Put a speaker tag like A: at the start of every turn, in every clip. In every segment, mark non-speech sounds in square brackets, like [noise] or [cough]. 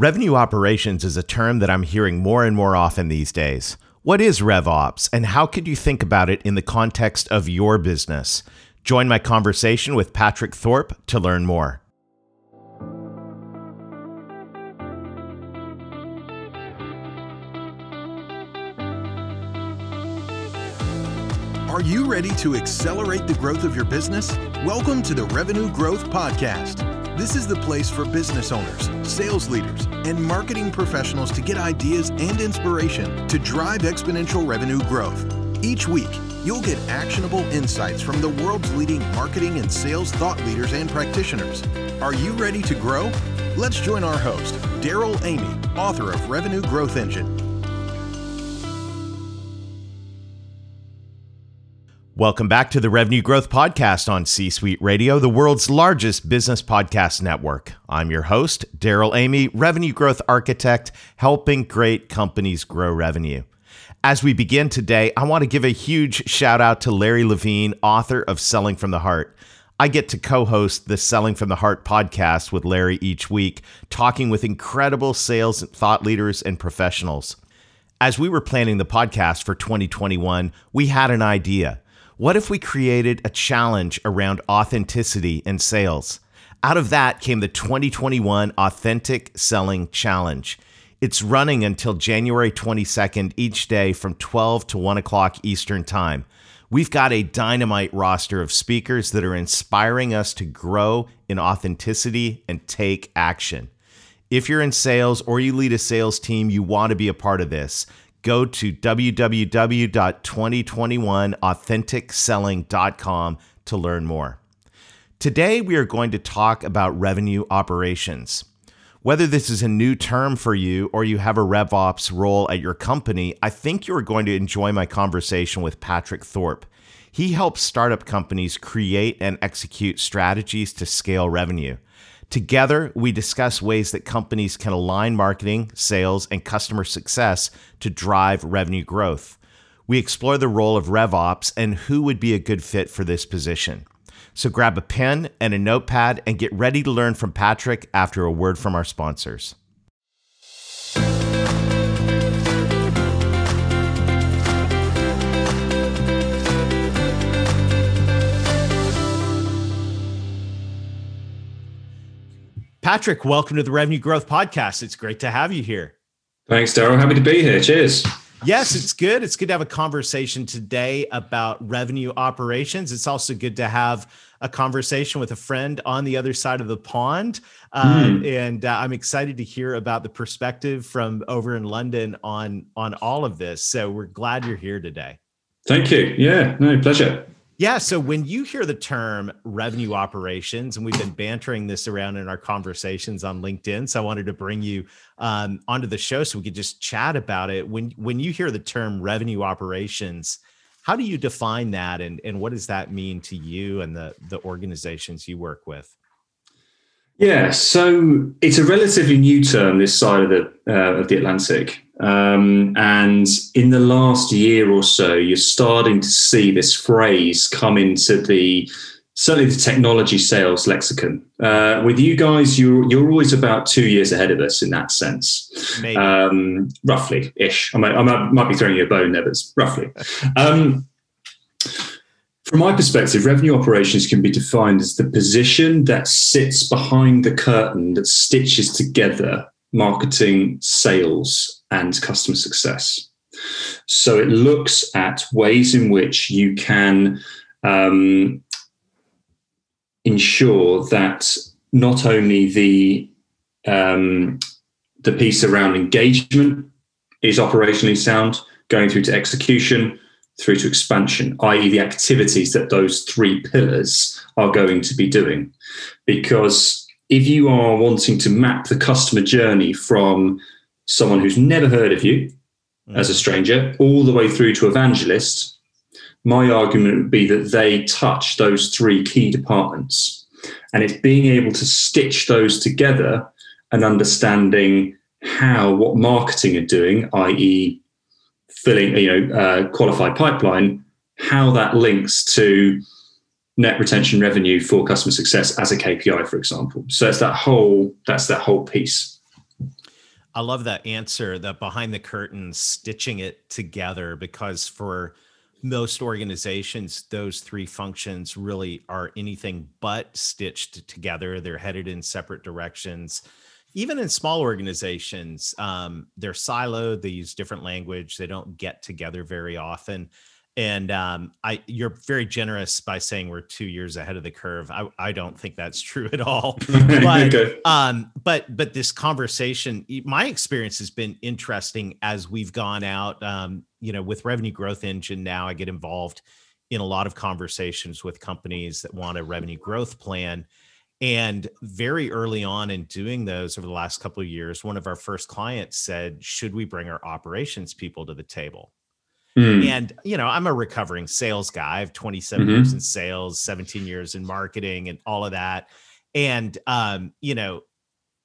A: Revenue operations is a term that I'm hearing more and more often these days. What is RevOps and how could you think about it in the context of your business? Join my conversation with Patrick Thorpe to learn more.
B: Are you ready to accelerate the growth of your business? Welcome to the Revenue Growth Podcast. This is the place for business owners, sales leaders, and marketing professionals to get ideas and inspiration to drive exponential revenue growth. Each week, you'll get actionable insights from the world's leading marketing and sales thought leaders and practitioners. Are you ready to grow? Let's join our host, Darrell Amy, author of Revenue Growth Engine
A: Welcome back to the Revenue Growth Podcast on C Suite Radio, the world's largest business podcast network. I'm your host, Darrell Amy, Revenue Growth Architect, helping great companies grow revenue. As we begin today, I want to give a huge shout out to Larry Levine, author of Selling from the Heart. I get to co host the Selling from the Heart podcast with Larry each week, talking with incredible sales thought leaders and professionals. As we were planning the podcast for 2021, we had an idea. What if we created a challenge around authenticity in sales? Out of that came the 2021 Authentic Selling Challenge. It's running until January 22nd each day from 12 to 1 o'clock Eastern Time. We've got a dynamite roster of speakers that are inspiring us to grow in authenticity and take action. If you're in sales or you lead a sales team, you want to be a part of this go to www.2021authenticselling.com to learn more. Today, we are going to talk about revenue operations. Whether this is a new term for you or you have a RevOps role at your company, I think you are going to enjoy my conversation with Patrick Thorpe. He helps startup companies create and execute strategies to scale revenue. Together, we discuss ways that companies can align marketing, sales, and customer success to drive revenue growth. We explore the role of RevOps and who would be a good fit for this position. So grab a pen and a notepad and get ready to learn from Patrick after a word from our sponsors. Patrick, welcome to the Revenue Growth Podcast. It's great to have you here.
C: Thanks, Darrell. Happy to be here. Cheers.
A: Yes, it's good. It's good to have a conversation today about revenue operations. It's also good to have a conversation with a friend on the other side of the pond. mm. And uh, I'm excited to hear about the perspective from over in London on on all of this. So we're glad you're here today.
C: Thank you. Yeah, no pleasure.
A: Yeah. So when you hear the term revenue operations, and we've been bantering this around in our conversations on LinkedIn, so I wanted to bring you um, onto the show so we could just chat about it. When when you hear the term revenue operations, how do you define that, and and what does that mean to you and the the organizations you work with?
C: Yeah, so it's a relatively new term this side of the uh, of the Atlantic. Um, and in the last year or so, you're starting to see this phrase come into the certainly the technology sales lexicon. Uh, with you guys, you're you're always about two years ahead of us in that sense, um, roughly ish. I might, I might, might be throwing you a bone there, but it's roughly. [laughs] Um, from my perspective, revenue operations can be defined as the position that sits behind the curtain that stitches together marketing, sales, and customer success. So it looks at ways in which you can um, ensure that not only the um, the piece around engagement is operationally sound, going through to execution, through to expansion, i.e., the activities that those three pillars are going to be doing. Because if you are wanting to map the customer journey from someone who's never heard of you mm. as a stranger all the way through to evangelist, my argument would be that they touch those three key departments. And it's being able to stitch those together and understanding how what marketing are doing, i.e., filling, you know, uh, qualified pipeline, how that links to net retention revenue for customer success as a KPI, for example. So it's that whole that's that whole piece.
A: I love that answer, that behind the curtain, stitching it together, because for most organizations, those three functions really are anything but stitched together. They're headed in separate directions. Even in small organizations, um, they're siloed, they use different language, they don't get together very often and um, I you're very generous by saying we're two years ahead of the curve. I, I don't think that's true at all. [laughs] but okay. um, but but this conversation, my experience has been interesting as we've gone out. Um, you know, with Revenue Growth Engine now, I get involved in a lot of conversations with companies that want a revenue growth plan. And very early on in doing those over the last couple of years, one of our first clients said, Should we bring our operations people to the table? Mm. And, you know, I'm a recovering sales guy. I have 27 mm-hmm. years in sales, 17 years in marketing and all of that. And, um, you know,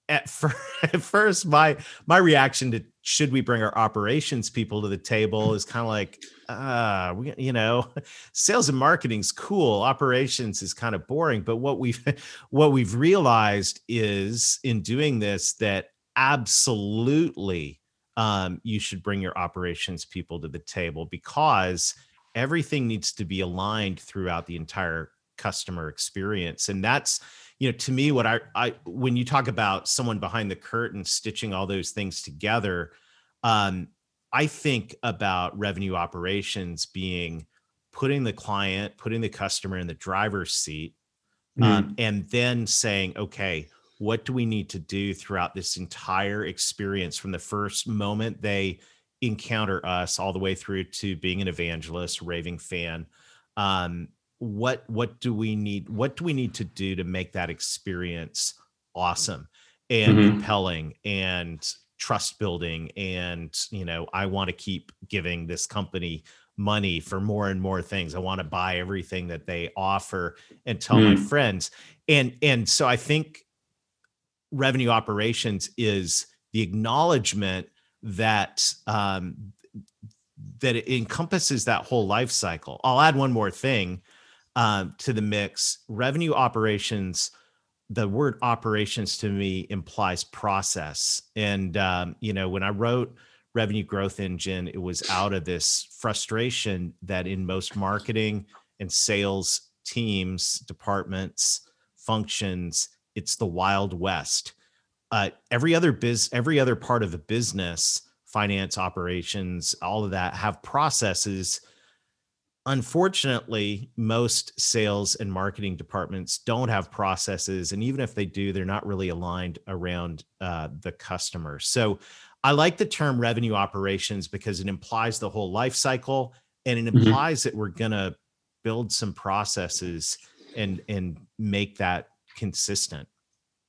A: at, fir- [laughs] at first, my my reaction to should we bring our operations people to the table is kind of like, uh, we, you know, [laughs] sales and marketing's cool. Operations is kind of boring. But what we've [laughs] what we've realized is in doing this that absolutely um, you should bring your operations people to the table because everything needs to be aligned throughout the entire customer experience and that's you know to me what I, I when you talk about someone behind the curtain stitching all those things together um, i think about revenue operations being putting the client putting the customer in the driver's seat mm. um, and then saying okay what do we need to do throughout this entire experience from the first moment they encounter us all the way through to being an evangelist raving fan um, what what do we need what do we need to do to make that experience awesome and mm-hmm. compelling and trust building and you know i want to keep giving this company money for more and more things i want to buy everything that they offer and tell mm. my friends and and so i think revenue operations is the acknowledgement that um, that it encompasses that whole life cycle. I'll add one more thing um, to the mix. Revenue operations. The word operations to me implies process, and um, you know when I wrote revenue growth engine, it was out of this frustration that in most marketing and sales teams, departments, functions, it's the wild west. Uh, every other biz, every other part of the business, finance, operations, all of that have processes. Unfortunately, most sales and marketing departments don't have processes, and even if they do, they're not really aligned around uh, the customer. So, I like the term revenue operations because it implies the whole life cycle, and it mm-hmm. implies mm-hmm. that we're going to build some processes and and make that consistent.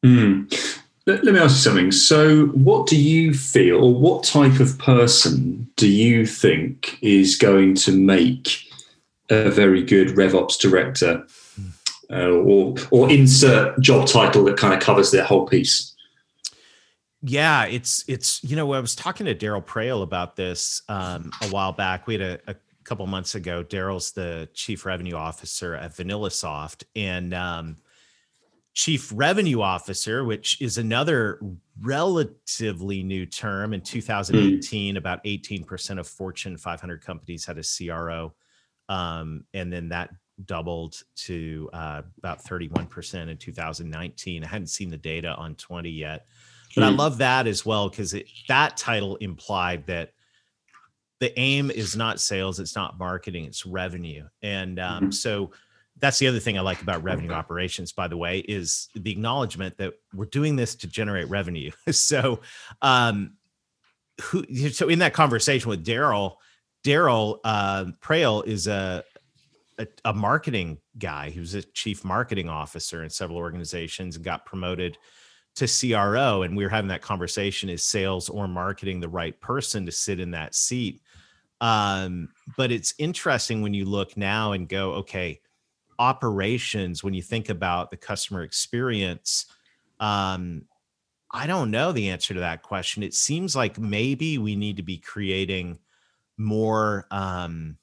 C: Mm. Let, let, me ask you something. So, what do you feel, or what type of person do you think is going to make a very good RevOps director, uh, or or insert job title that kind of covers their whole piece?
A: Yeah, it's it's you know I was talking to Daryl Praill about this um, a while back. We had a, a couple months ago. Daryl's the chief revenue officer at VanillaSoft, and um, chief revenue officer, which is another relatively new term. In 2018, mm. about 18% of Fortune 500 companies had a CRO. Um, and then that doubled to uh, about 31% in 2019. I hadn't seen the data on 20 yet, but mm. I hmm. love that as well because that title implied that the aim is not sales, it's not marketing, it's revenue. And um, mm-hmm. so that's the other thing I like about revenue operations, by the way, is the acknowledgement that we're doing this to generate revenue. [laughs] so, um, who, so in that conversation with Daryl, Daryl uh, Praill is a, a, a marketing guy. He was a chief marketing officer in several organizations and got promoted to CRO. And we were having that conversation: is sales or marketing the right person to sit in that seat? Um, but it's interesting when you look now and go, okay operations when you think about the customer experience um i don't know the answer to that question it seems like maybe we need to be creating more um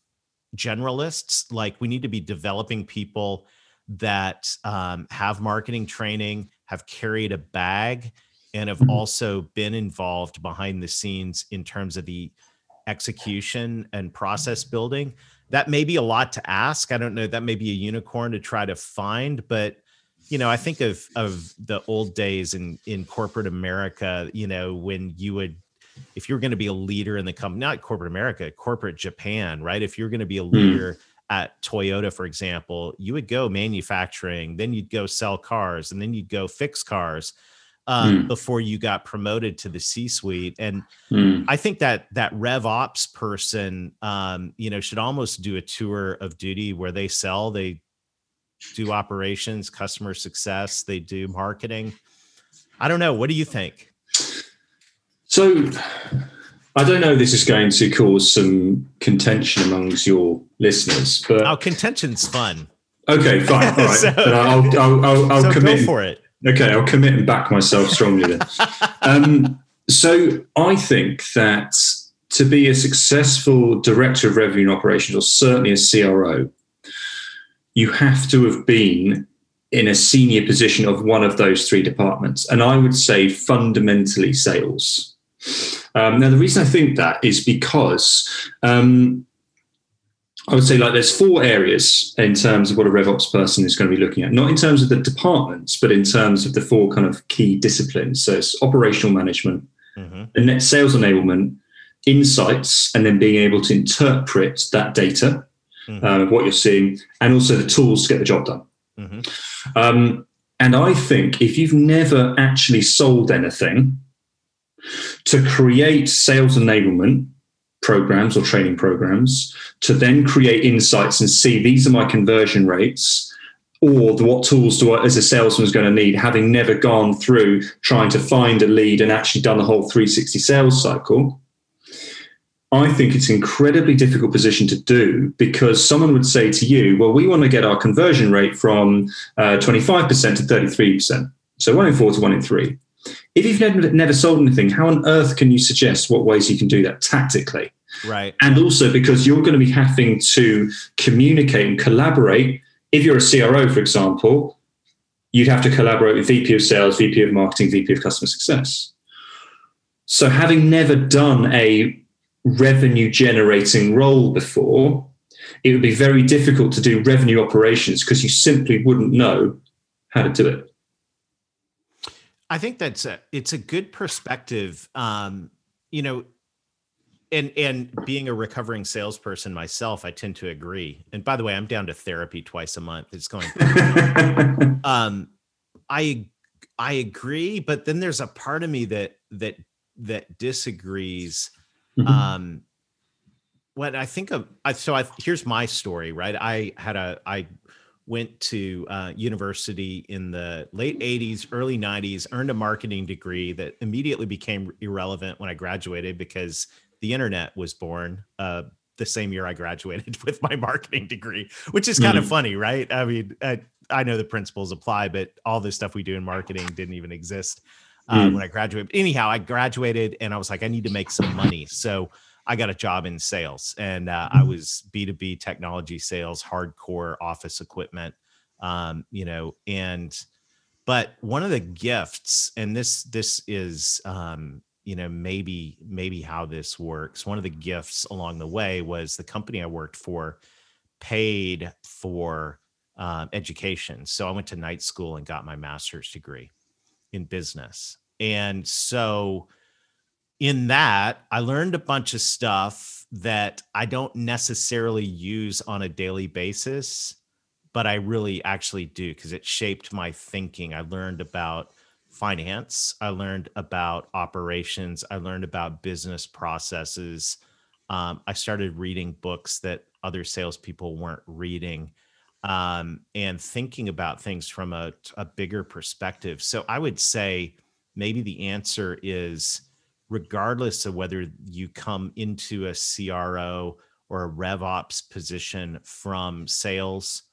A: generalists like we need to be developing people that um, have marketing training have carried a bag and have mm-hmm. also been involved behind the scenes in terms of the execution and process building. That may be a lot to ask. I don't know. That may be a unicorn to try to find, but you know, I think of of the old days in in corporate America. You know, when you would, if you're going to be a leader in the company, not corporate America, corporate Japan, right? If you're going to be a hmm. leader. Mm at Toyota, for example, you would go manufacturing, then you'd go sell cars, and then you'd go fix cars um, mm. before you got promoted to the C-suite. And mm. I think that that Rev Ops person, um, you know, should almost do a tour of duty where they sell, they do operations, customer success, they do marketing. I don't know. What do you think?
C: So I don't know if this is going to cause some contention amongst your listeners, but
A: oh, contention's fun.
C: Okay, fine. [laughs] All right. so, I'll, I'll, I'll, I'll so commit
A: for it.
C: Okay, I'll commit and back myself strongly then. [laughs] um, so I think that to be a successful director of revenue and operations, or certainly a CRO, you have to have been in a senior position of one of those three departments. And I would say fundamentally sales. Um, now, the reason I think that is because um, I would say like there's four areas in terms of what a RevOps person is going to be looking at, not in terms of the departments, but in terms of the four kind of key disciplines. So it's operational management, mm-hmm. net sales enablement, insights, and then being able to interpret that data mm-hmm. uh, what you're seeing, and also the tools to get the job done. Mm-hmm. Um, and I think if you've never actually sold anything, to create sales enablement programs or training programs, to then create insights and see these are my conversion rates or what tools do I, as a salesman is going to need, having never gone through trying to find a lead and actually done the whole 360 sales cycle. I think it's an incredibly difficult position to do because someone would say to you, well, we want to get our conversion rate from uh, 25% to 33%. So one in four to one in three. If you've never, never sold anything, how on earth can you suggest what ways you can do that tactically?
A: Right.
C: And also because you're going to be having to communicate and collaborate. If you're a CRO, for example, you'd have to collaborate with VP of sales, VP of marketing, VP of customer success. So having never done a revenue generating role before, it would be very difficult to do revenue operations because you simply wouldn't know how to do it.
A: I think that's a it's a good perspective. Um, you know, and and being a recovering salesperson myself, I tend to agree. And by the way, I'm down to therapy twice a month. It's going. [laughs] um, I I agree, but then there's a part of me that that that disagrees Mm-hmm. Um, what I think of, I, so I, here's my story, right? I had a, I went to uh, university in the late 80s, early 90s, earned a marketing degree that immediately became irrelevant when I graduated because the internet was born uh, the same year I graduated [laughs] with my marketing degree, which is kind mm-hmm. of funny, right? I mean, I, I, know the principles apply, but all the stuff we do in marketing didn't even exist uh, mm. when I graduated. Anyhow, I graduated and I was like, I need to make some money. So I got a job in sales and uh, I was B2B technology sales, hardcore office equipment, um, you know, and, but one of the gifts, and this, this is, um, you know, maybe, maybe how this works. One of the gifts along the way was the company I worked for paid for um, education. So I went to night school and got my master's degree in business. And so in that, I learned a bunch of stuff that I don't necessarily use on a daily basis, but I really actually do because it shaped my thinking. I learned about finance, I learned about operations, I learned about business processes. Um, I started reading books that other salespeople weren't reading um, and thinking about things from a, a bigger perspective. So I would say, maybe the answer is regardless of whether you come into a CRO or a RevOps position from sales,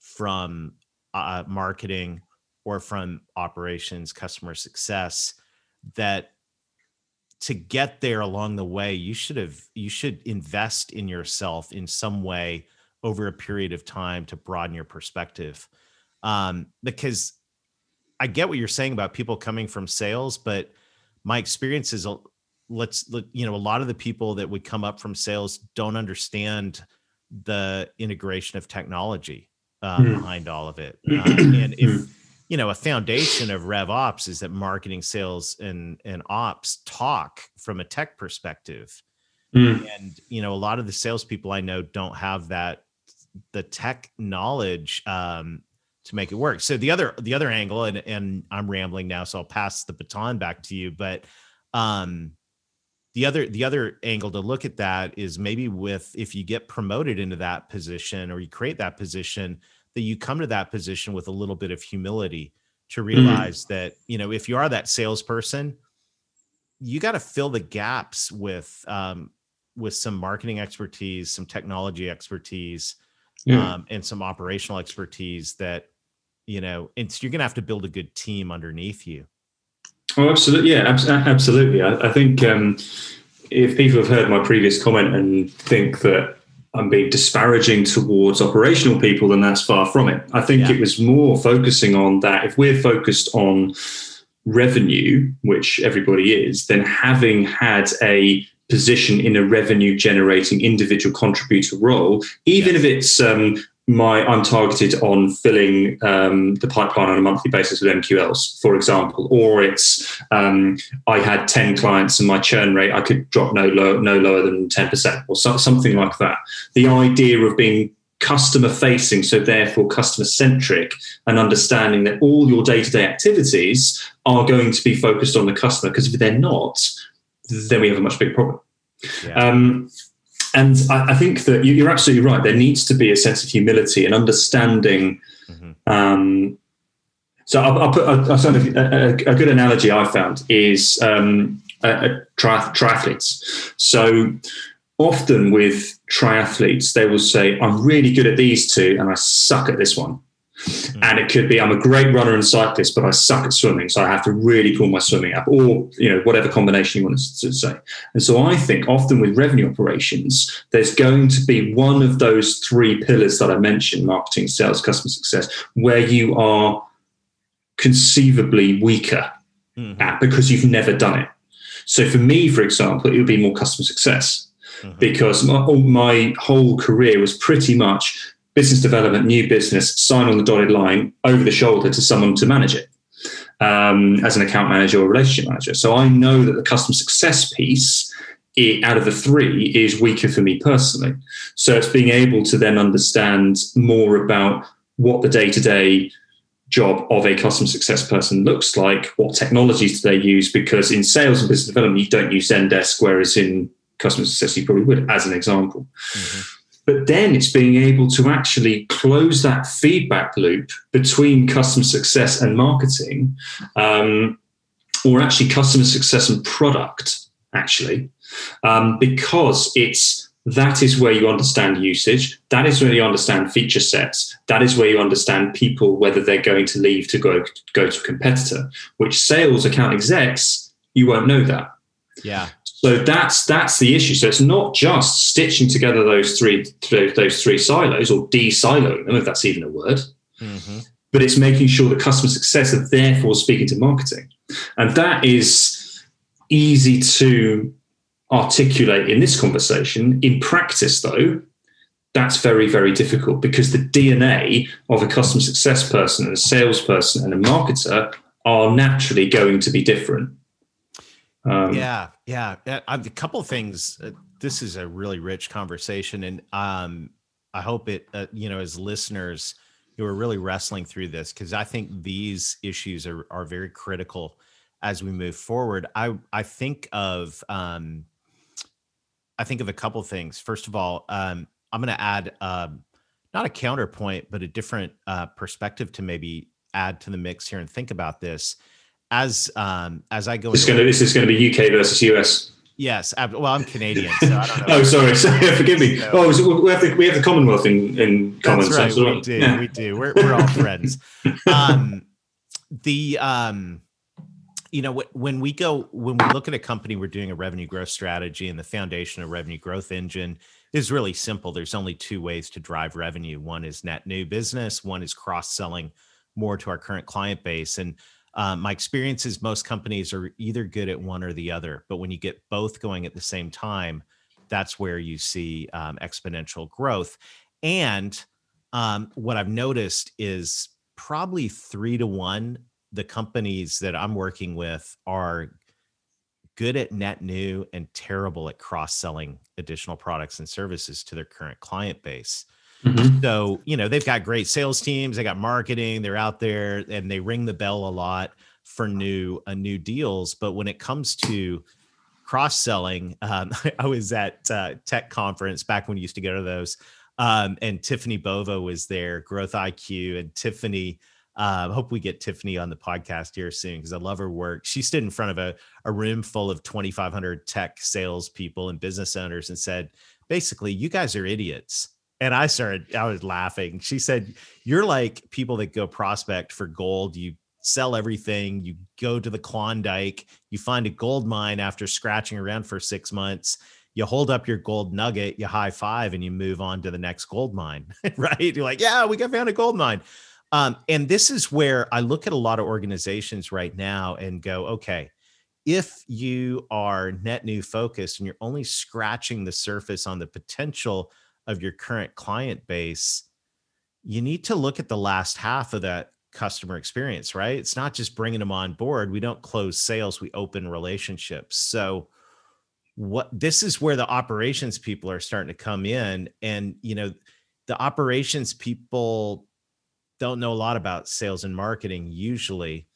A: from uh, marketing, or from operations, customer success, that to get there along the way, you should have you should invest in yourself in some way over a period of time to broaden your perspective. Um, because I get what you're saying about people coming from sales, but my experience is let's you know a lot of the people that would come up from sales don't understand the integration of technology um, mm. behind all of it uh, and [clears throat] if hmm. you know a foundation of rev ops is that marketing sales and and ops talk from a tech perspective mm. and you know a lot of the salespeople i know don't have that the tech knowledge um, to make it work so the other the other angle and and i'm rambling now so i'll pass the baton back to you but um the other the other angle to look at that is maybe with if you get promoted into that position or you create that position that you come to that position with a little bit of humility to mm-hmm. realize mm. that you know if you are that salesperson you got to fill the gaps with um, with some marketing expertise some technology expertise yeah. um, and some operational expertise that you know so you're gonna have to build a good team underneath you
C: Oh, absolutely. Yeah, absolutely. I, I think um, if people have heard my previous comment and think that I'm being disparaging towards operational people, then that's far from it. I think yeah. it was more focusing on that. If we're focused on revenue, which everybody is, then having had a position in a revenue generating individual contributor role, even yes. if it's um, my I'm targeted on filling um, the pipeline on a monthly basis with MQLs, for example, or it's um, I had ten clients and my churn rate I could drop no low, no lower than ten percent, or so, something like that. The idea of being customer facing, so therefore customer centric, and understanding that all your day to day activities are going to be focused on the customer, because if they're not, then we have a much bigger problem. Yeah. Um, and I, I, think that you're absolutely right. There needs to be a sense of humility and understanding. Mm-hmm. Um, so I'll, I'll put a, a, a, good analogy I found is um, triathletes. So often with triathletes, they will say, "I'm really good at these two, and I suck at this one." Mm. And it could be I'm a great runner and cyclist, but I suck at swimming, so I have to really pull my swimming up, or you know whatever combination you want to say. And so I think often with revenue operations, there's going to be one of those three pillars that I mentioned: marketing, sales, customer success, where you are conceivably weaker mm-hmm. at because you've never done it. So for me, for example, it would be more customer success. Mm-hmm. Because my, my whole career was pretty much business development, new business, sign on the dotted line over the shoulder to someone to manage it um, as an account manager or relationship manager. So I know that the customer success piece it, out of the three is weaker for me personally. So it's being able to then understand more about what the day to day job of a customer success person looks like, what technologies do they use, because in sales and business development, you don't use Zendesk, whereas in customer success, you probably would, as an example. Mm-hmm. But then it's being able to actually close that feedback loop between customer success and marketing, um, or actually customer success and product, actually, um, because it's that is where you understand usage. That is where you understand feature sets. That is where you understand people, whether they're going to leave to go, go to a competitor, which sales account execs, you won't know that.
A: Yeah.
C: So that's that's the issue. So it's not just stitching together those three those three silos or de-siloing them, if that's even a word. Mm-hmm. But it's making sure that customer success are therefore speaking to marketing, and that is easy to articulate in this conversation. In practice, though, that's very very difficult because the DNA of a customer success person and a salesperson and a marketer are naturally going to be different.
A: Um, yeah, yeah. A couple things. Uh, this is a really rich conversation, and um, I hope it. Uh, you know, as listeners, you are really wrestling through this because I think these issues are are very critical as we move forward. I I think of um, I think of a couple things. First of all, um, I'm going to add um, not a counterpoint, but a different uh, perspective to maybe add to the mix here and think about this as um as I go.
C: This is going to this is going to be UK versus US.
A: Yes, well, I'm Canadian, so I don't know.
C: oh, sorry, [laughs] sorry, forgive me. So, oh, we have the we have the Commonwealth in in common.
A: That's right, we do, yeah. we do. We're we're all friends. [laughs] Um, the um, you know, when we go when we look at a company, we're doing a revenue growth strategy, and the foundation of revenue growth engine is really simple. There's only two ways to drive revenue. One is net new business. One is cross selling more to our current client base. And um, my experience is most companies are either good at one or the other, but when you get both going at the same time, that's where you see um, exponential growth. And um, what I've noticed is probably three to one, the companies that I'm working with are good at net new and terrible at cross selling additional products and services to their current client base. Mm-hmm. So, you know, they've got great sales teams, they got marketing, they're out there and they ring the bell a lot for new uh, new deals, but when it comes to cross selling, um, [laughs] I was at uh, tech conference back when we used to go to those um, and Tiffani Bova was there, Growth IQ and Tiffani uh, hope we get Tiffani on the podcast here soon because I love her work. She stood in front of a, a room full of 2,500 tech salespeople and business owners and said, basically, you guys are idiots. And I started, I was laughing. She said, You're like people that go prospect for gold. You sell everything, you go to the Klondike, you find a gold mine after scratching around for six months. You hold up your gold nugget, you high five, and you move on to the next gold mine, [laughs] right? You're like, Yeah, we got found a gold mine. Um, and this is where I look at a lot of organizations right now and go, okay, if you are net new focused and you're only scratching the surface on the potential of your current client base, you need to look at the last half of that customer experience, right? It's not just bringing them on board. We don't close sales, we open relationships. So, what this is where the operations people are starting to come in and you know the operations people don't know a lot about sales and marketing usually.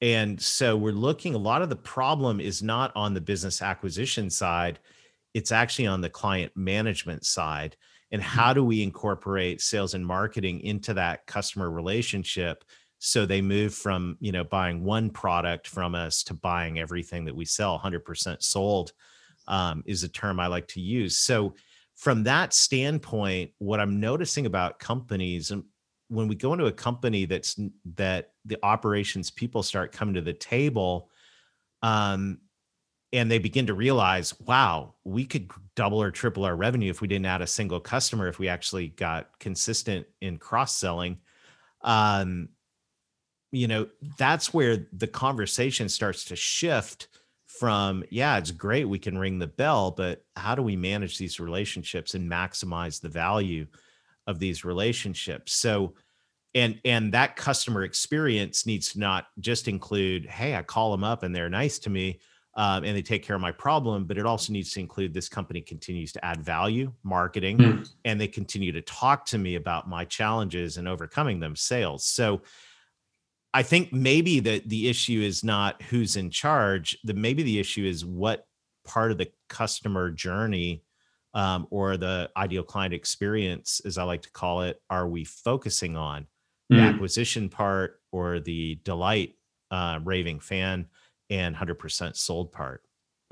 A: And so we're looking, a lot of the problem is not on the business acquisition side, it's actually on the client management side. And how do we incorporate sales and marketing into that customer relationship so they move from, you know, buying one product from us to buying everything that we sell 100% sold um, is a term I like to use. So from that standpoint, what I'm noticing about companies, and when we go into a company that's that the operations people start coming to the table um and they begin to realize wow we could double or triple our revenue if we didn't add a single customer if we actually got consistent in cross selling um you know that's where the conversation starts to shift from yeah it's great we can ring the bell but how do we manage these relationships and maximize the value of these relationships? So and and that customer experience needs to not just include hey i call them up and they're nice to me um, and they take care of my problem but it also needs to include this company continues to add value marketing mm. and they continue to talk to me about my challenges and overcoming them sales so i think maybe that the issue is not who's in charge the maybe the issue is what part of the customer journey um, or the ideal client experience, as I like to call it, are we focusing on the mm. acquisition part or the delight uh, raving fan and 100% sold part?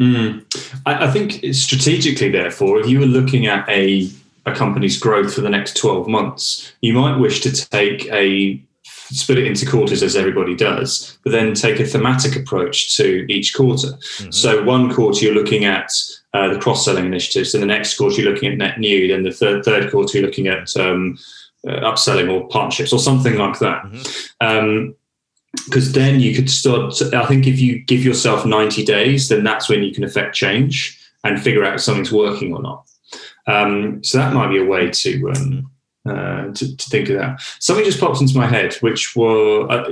C: Mm. I, I, think strategically, therefore, if you were looking at a, a company's growth for the next 12 months, you might wish to take a split it into quarters as everybody does, but then take a thematic approach to each quarter. Mm-hmm. So one quarter you're looking at uh, the cross-selling initiatives. In the next quarter, you're looking at net new. Then the third third quarter, you're looking at um, uh, upselling or partnerships or something like that. Mm-hmm. Um, because then you could start. I think if you give yourself 90 days, then that's when you can affect change and figure out if something's working or not. Um, so that might be a way to, um, uh, to, to think of that. Something just popped into my head, which were uh,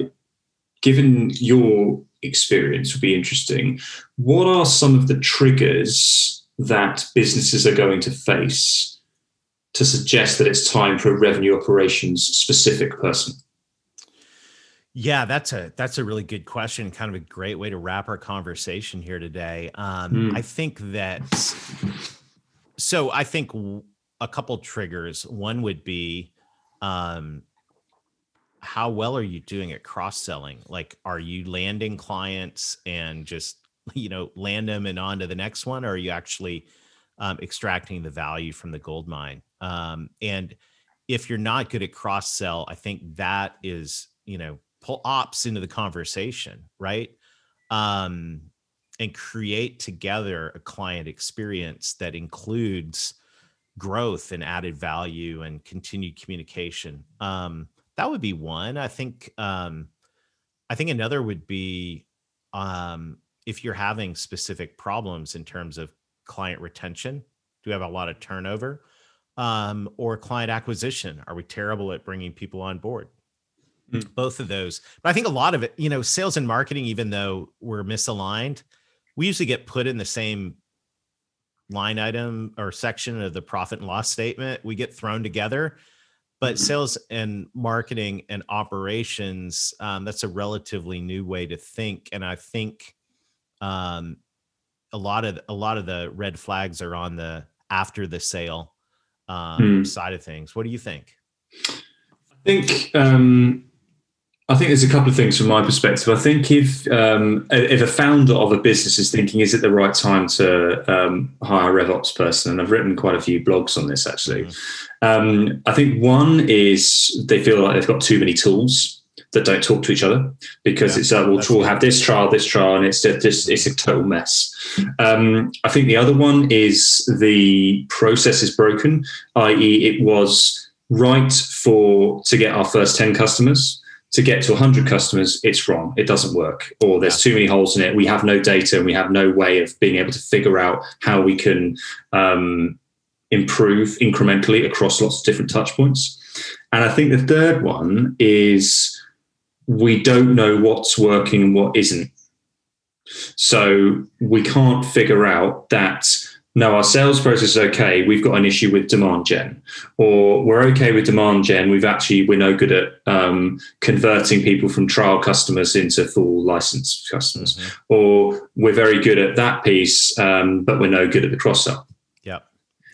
C: given your experience would be interesting. What are some of the triggers that businesses are going to face to suggest that it's time for a revenue operations specific person?
A: Yeah, that's a that's a really good question. Kind of a great way to wrap our conversation here today. Um, mm. I think that so. I think a couple triggers. One would be um, how well are you doing at cross selling? Like, are you landing clients and just you know land them and on to the next one, or are you actually um, extracting the value from the gold mine? Um, and if you're not good at cross sell, I think that is you know pull ops into the conversation, right? Um, and create together a client experience that includes growth and added value and continued communication. Um, that would be one. I think um, I think another would be um, if you're having specific problems in terms of client retention. Do we have a lot of turnover? Um, or client acquisition? Are we terrible at bringing people on board? Mm. Both of those. But I think a lot of it, you know, sales and marketing, even though we're misaligned, we usually get put in the same line item or section of the profit and loss statement. We get thrown together but mm-hmm. sales and marketing and operations um, that's a relatively new way to think and i think um, a lot of a lot of the red flags are on the after the sale um, hmm. side of things what do you think
C: i think um, I think there's a couple of things from my perspective. I think if um, if a founder of a business is thinking, is it the right time to um, hire a RevOps person? And I've written quite a few blogs on this actually. Mm-hmm. Um, I think one is they feel like they've got too many tools that don't talk to each other because yeah, it's like, well, we'll have this trial, this trial, and it's just it's a total mess. Um, I think the other one is the process is broken, i.e., it was right for to get our first ten customers to get to 100 customers, it's wrong. It doesn't work, or there's too many holes in it. We have no data, and we have no way of being able to figure out how we can um, improve incrementally across lots of different touch points. And I think the third one is we don't know what's working and what isn't. So we can't figure out that no, our sales process is okay. We've got an issue with demand gen, or we're okay with demand gen. We've actually we're no good at um, converting people from trial customers into full licensed customers, mm-hmm. or we're very good at that piece, um, but we're no good at the cross sell.
A: Yep.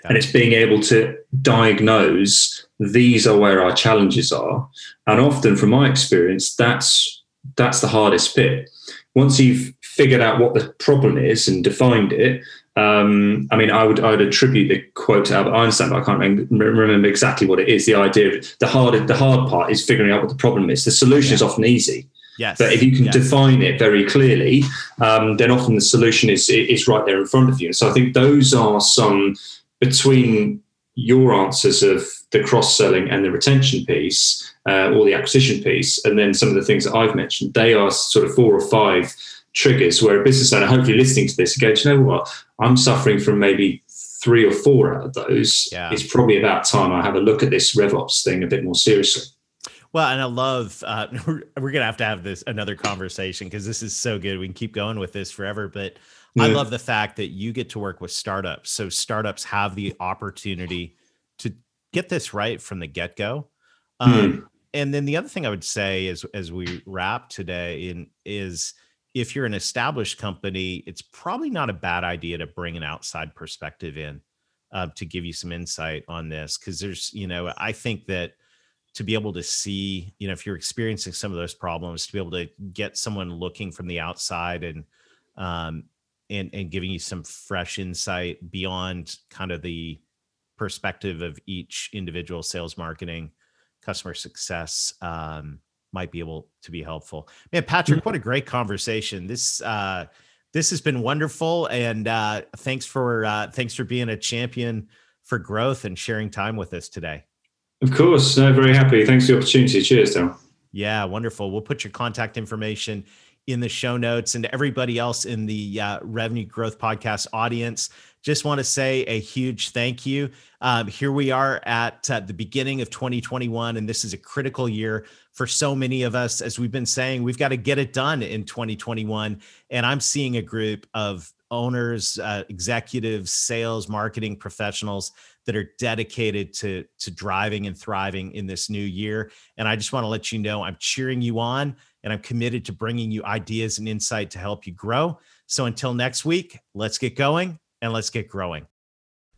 C: And it's being able to diagnose these are where our challenges are, and often, from my experience, that's that's the hardest bit. Once you've figured out what the problem is and defined it, um, I mean, I would I would attribute the quote to Albert Einstein, but I can't remember exactly what it is. The idea of the hard the hard part is figuring out what the problem is. The solution yeah. is often easy.
A: Yes.
C: But if you can yes. define it very clearly, um, then often the solution is is right there in front of you. And so I think those are some between your answers of the cross selling and the retention piece, uh, or the acquisition piece, and then some of the things that I've mentioned. They are sort of four or five triggers where a business owner, hopefully listening to this, goes, you know what, I'm suffering from maybe three or four out of those. Yeah. It's probably about time I have a look at this RevOps thing a bit more seriously.
A: Well, and I love uh, we're, [laughs] we're gonna have to have this another conversation because this is so good. We can keep going with this forever, but yeah. I love the fact that you get to work with startups. So startups have the opportunity to get this right from the get go. Um, mm. And then the other thing I would say is, as we wrap today, in is if you're an established company, it's probably not a bad idea to bring an outside perspective in uh, to give you some insight on this. Because there's, you know, I think that to be able to see, you know, if you're experiencing some of those problems, to be able to get someone looking from the outside and um, and and giving you some fresh insight beyond kind of the perspective of each individual sales, marketing, customer success. Um, might be able to be helpful. Man, Patrick, what a great conversation. This uh this has been wonderful and uh thanks for uh thanks for being a champion for growth and sharing time with us today.
C: Of course, no, very happy. Thanks for the opportunity. Cheers, Tom.
A: Yeah, wonderful. We'll put your contact information in the show notes and everybody else in the uh, Revenue Growth Podcast audience just want to say a huge thank you. Um, here we are at uh, the beginning of 2021, and this is a critical year for so many of us. As we've been saying, we've got to get it done in 2021. And I'm seeing a group of owners, uh, executives, sales, marketing professionals that are dedicated to, to driving and thriving in this new year. And I just want to let you know I'm cheering you on and I'm committed to bringing you ideas and insight to help you grow. So until next week, let's get going and let's get growing.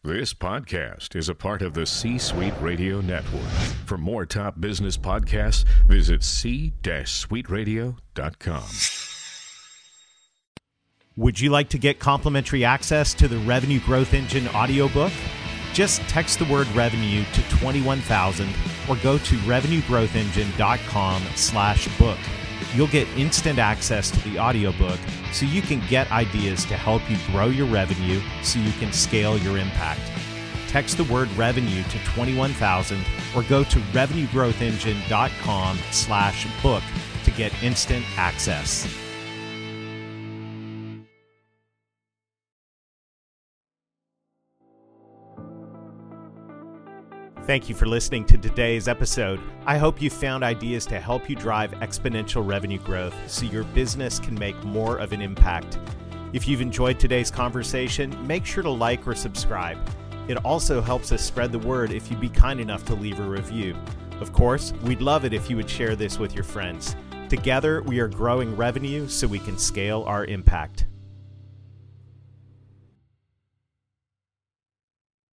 D: This podcast is a part of the C Suite Radio Network. For more top business podcasts, visit c-suiteradio.com.
A: Would you like to get complimentary access to the Revenue Growth Engine audiobook? Just text the word revenue to 21000 or go to revenuegrowthengine.com slash book you'll get instant access to the audiobook so you can get ideas to help you grow your revenue so you can scale your impact. text the word revenue to 21000 or go to revenuegrowthengine.com slash book to get instant access. Thank you for listening to today's episode. I hope you found ideas to help you drive exponential revenue growth so your business can make more of an impact. If you've enjoyed today's conversation, make sure to like or subscribe. It also helps us spread the word if you'd be kind enough to leave a review. Of course, we'd love it if you would share this with your friends. Together, we are growing revenue so we can scale our impact.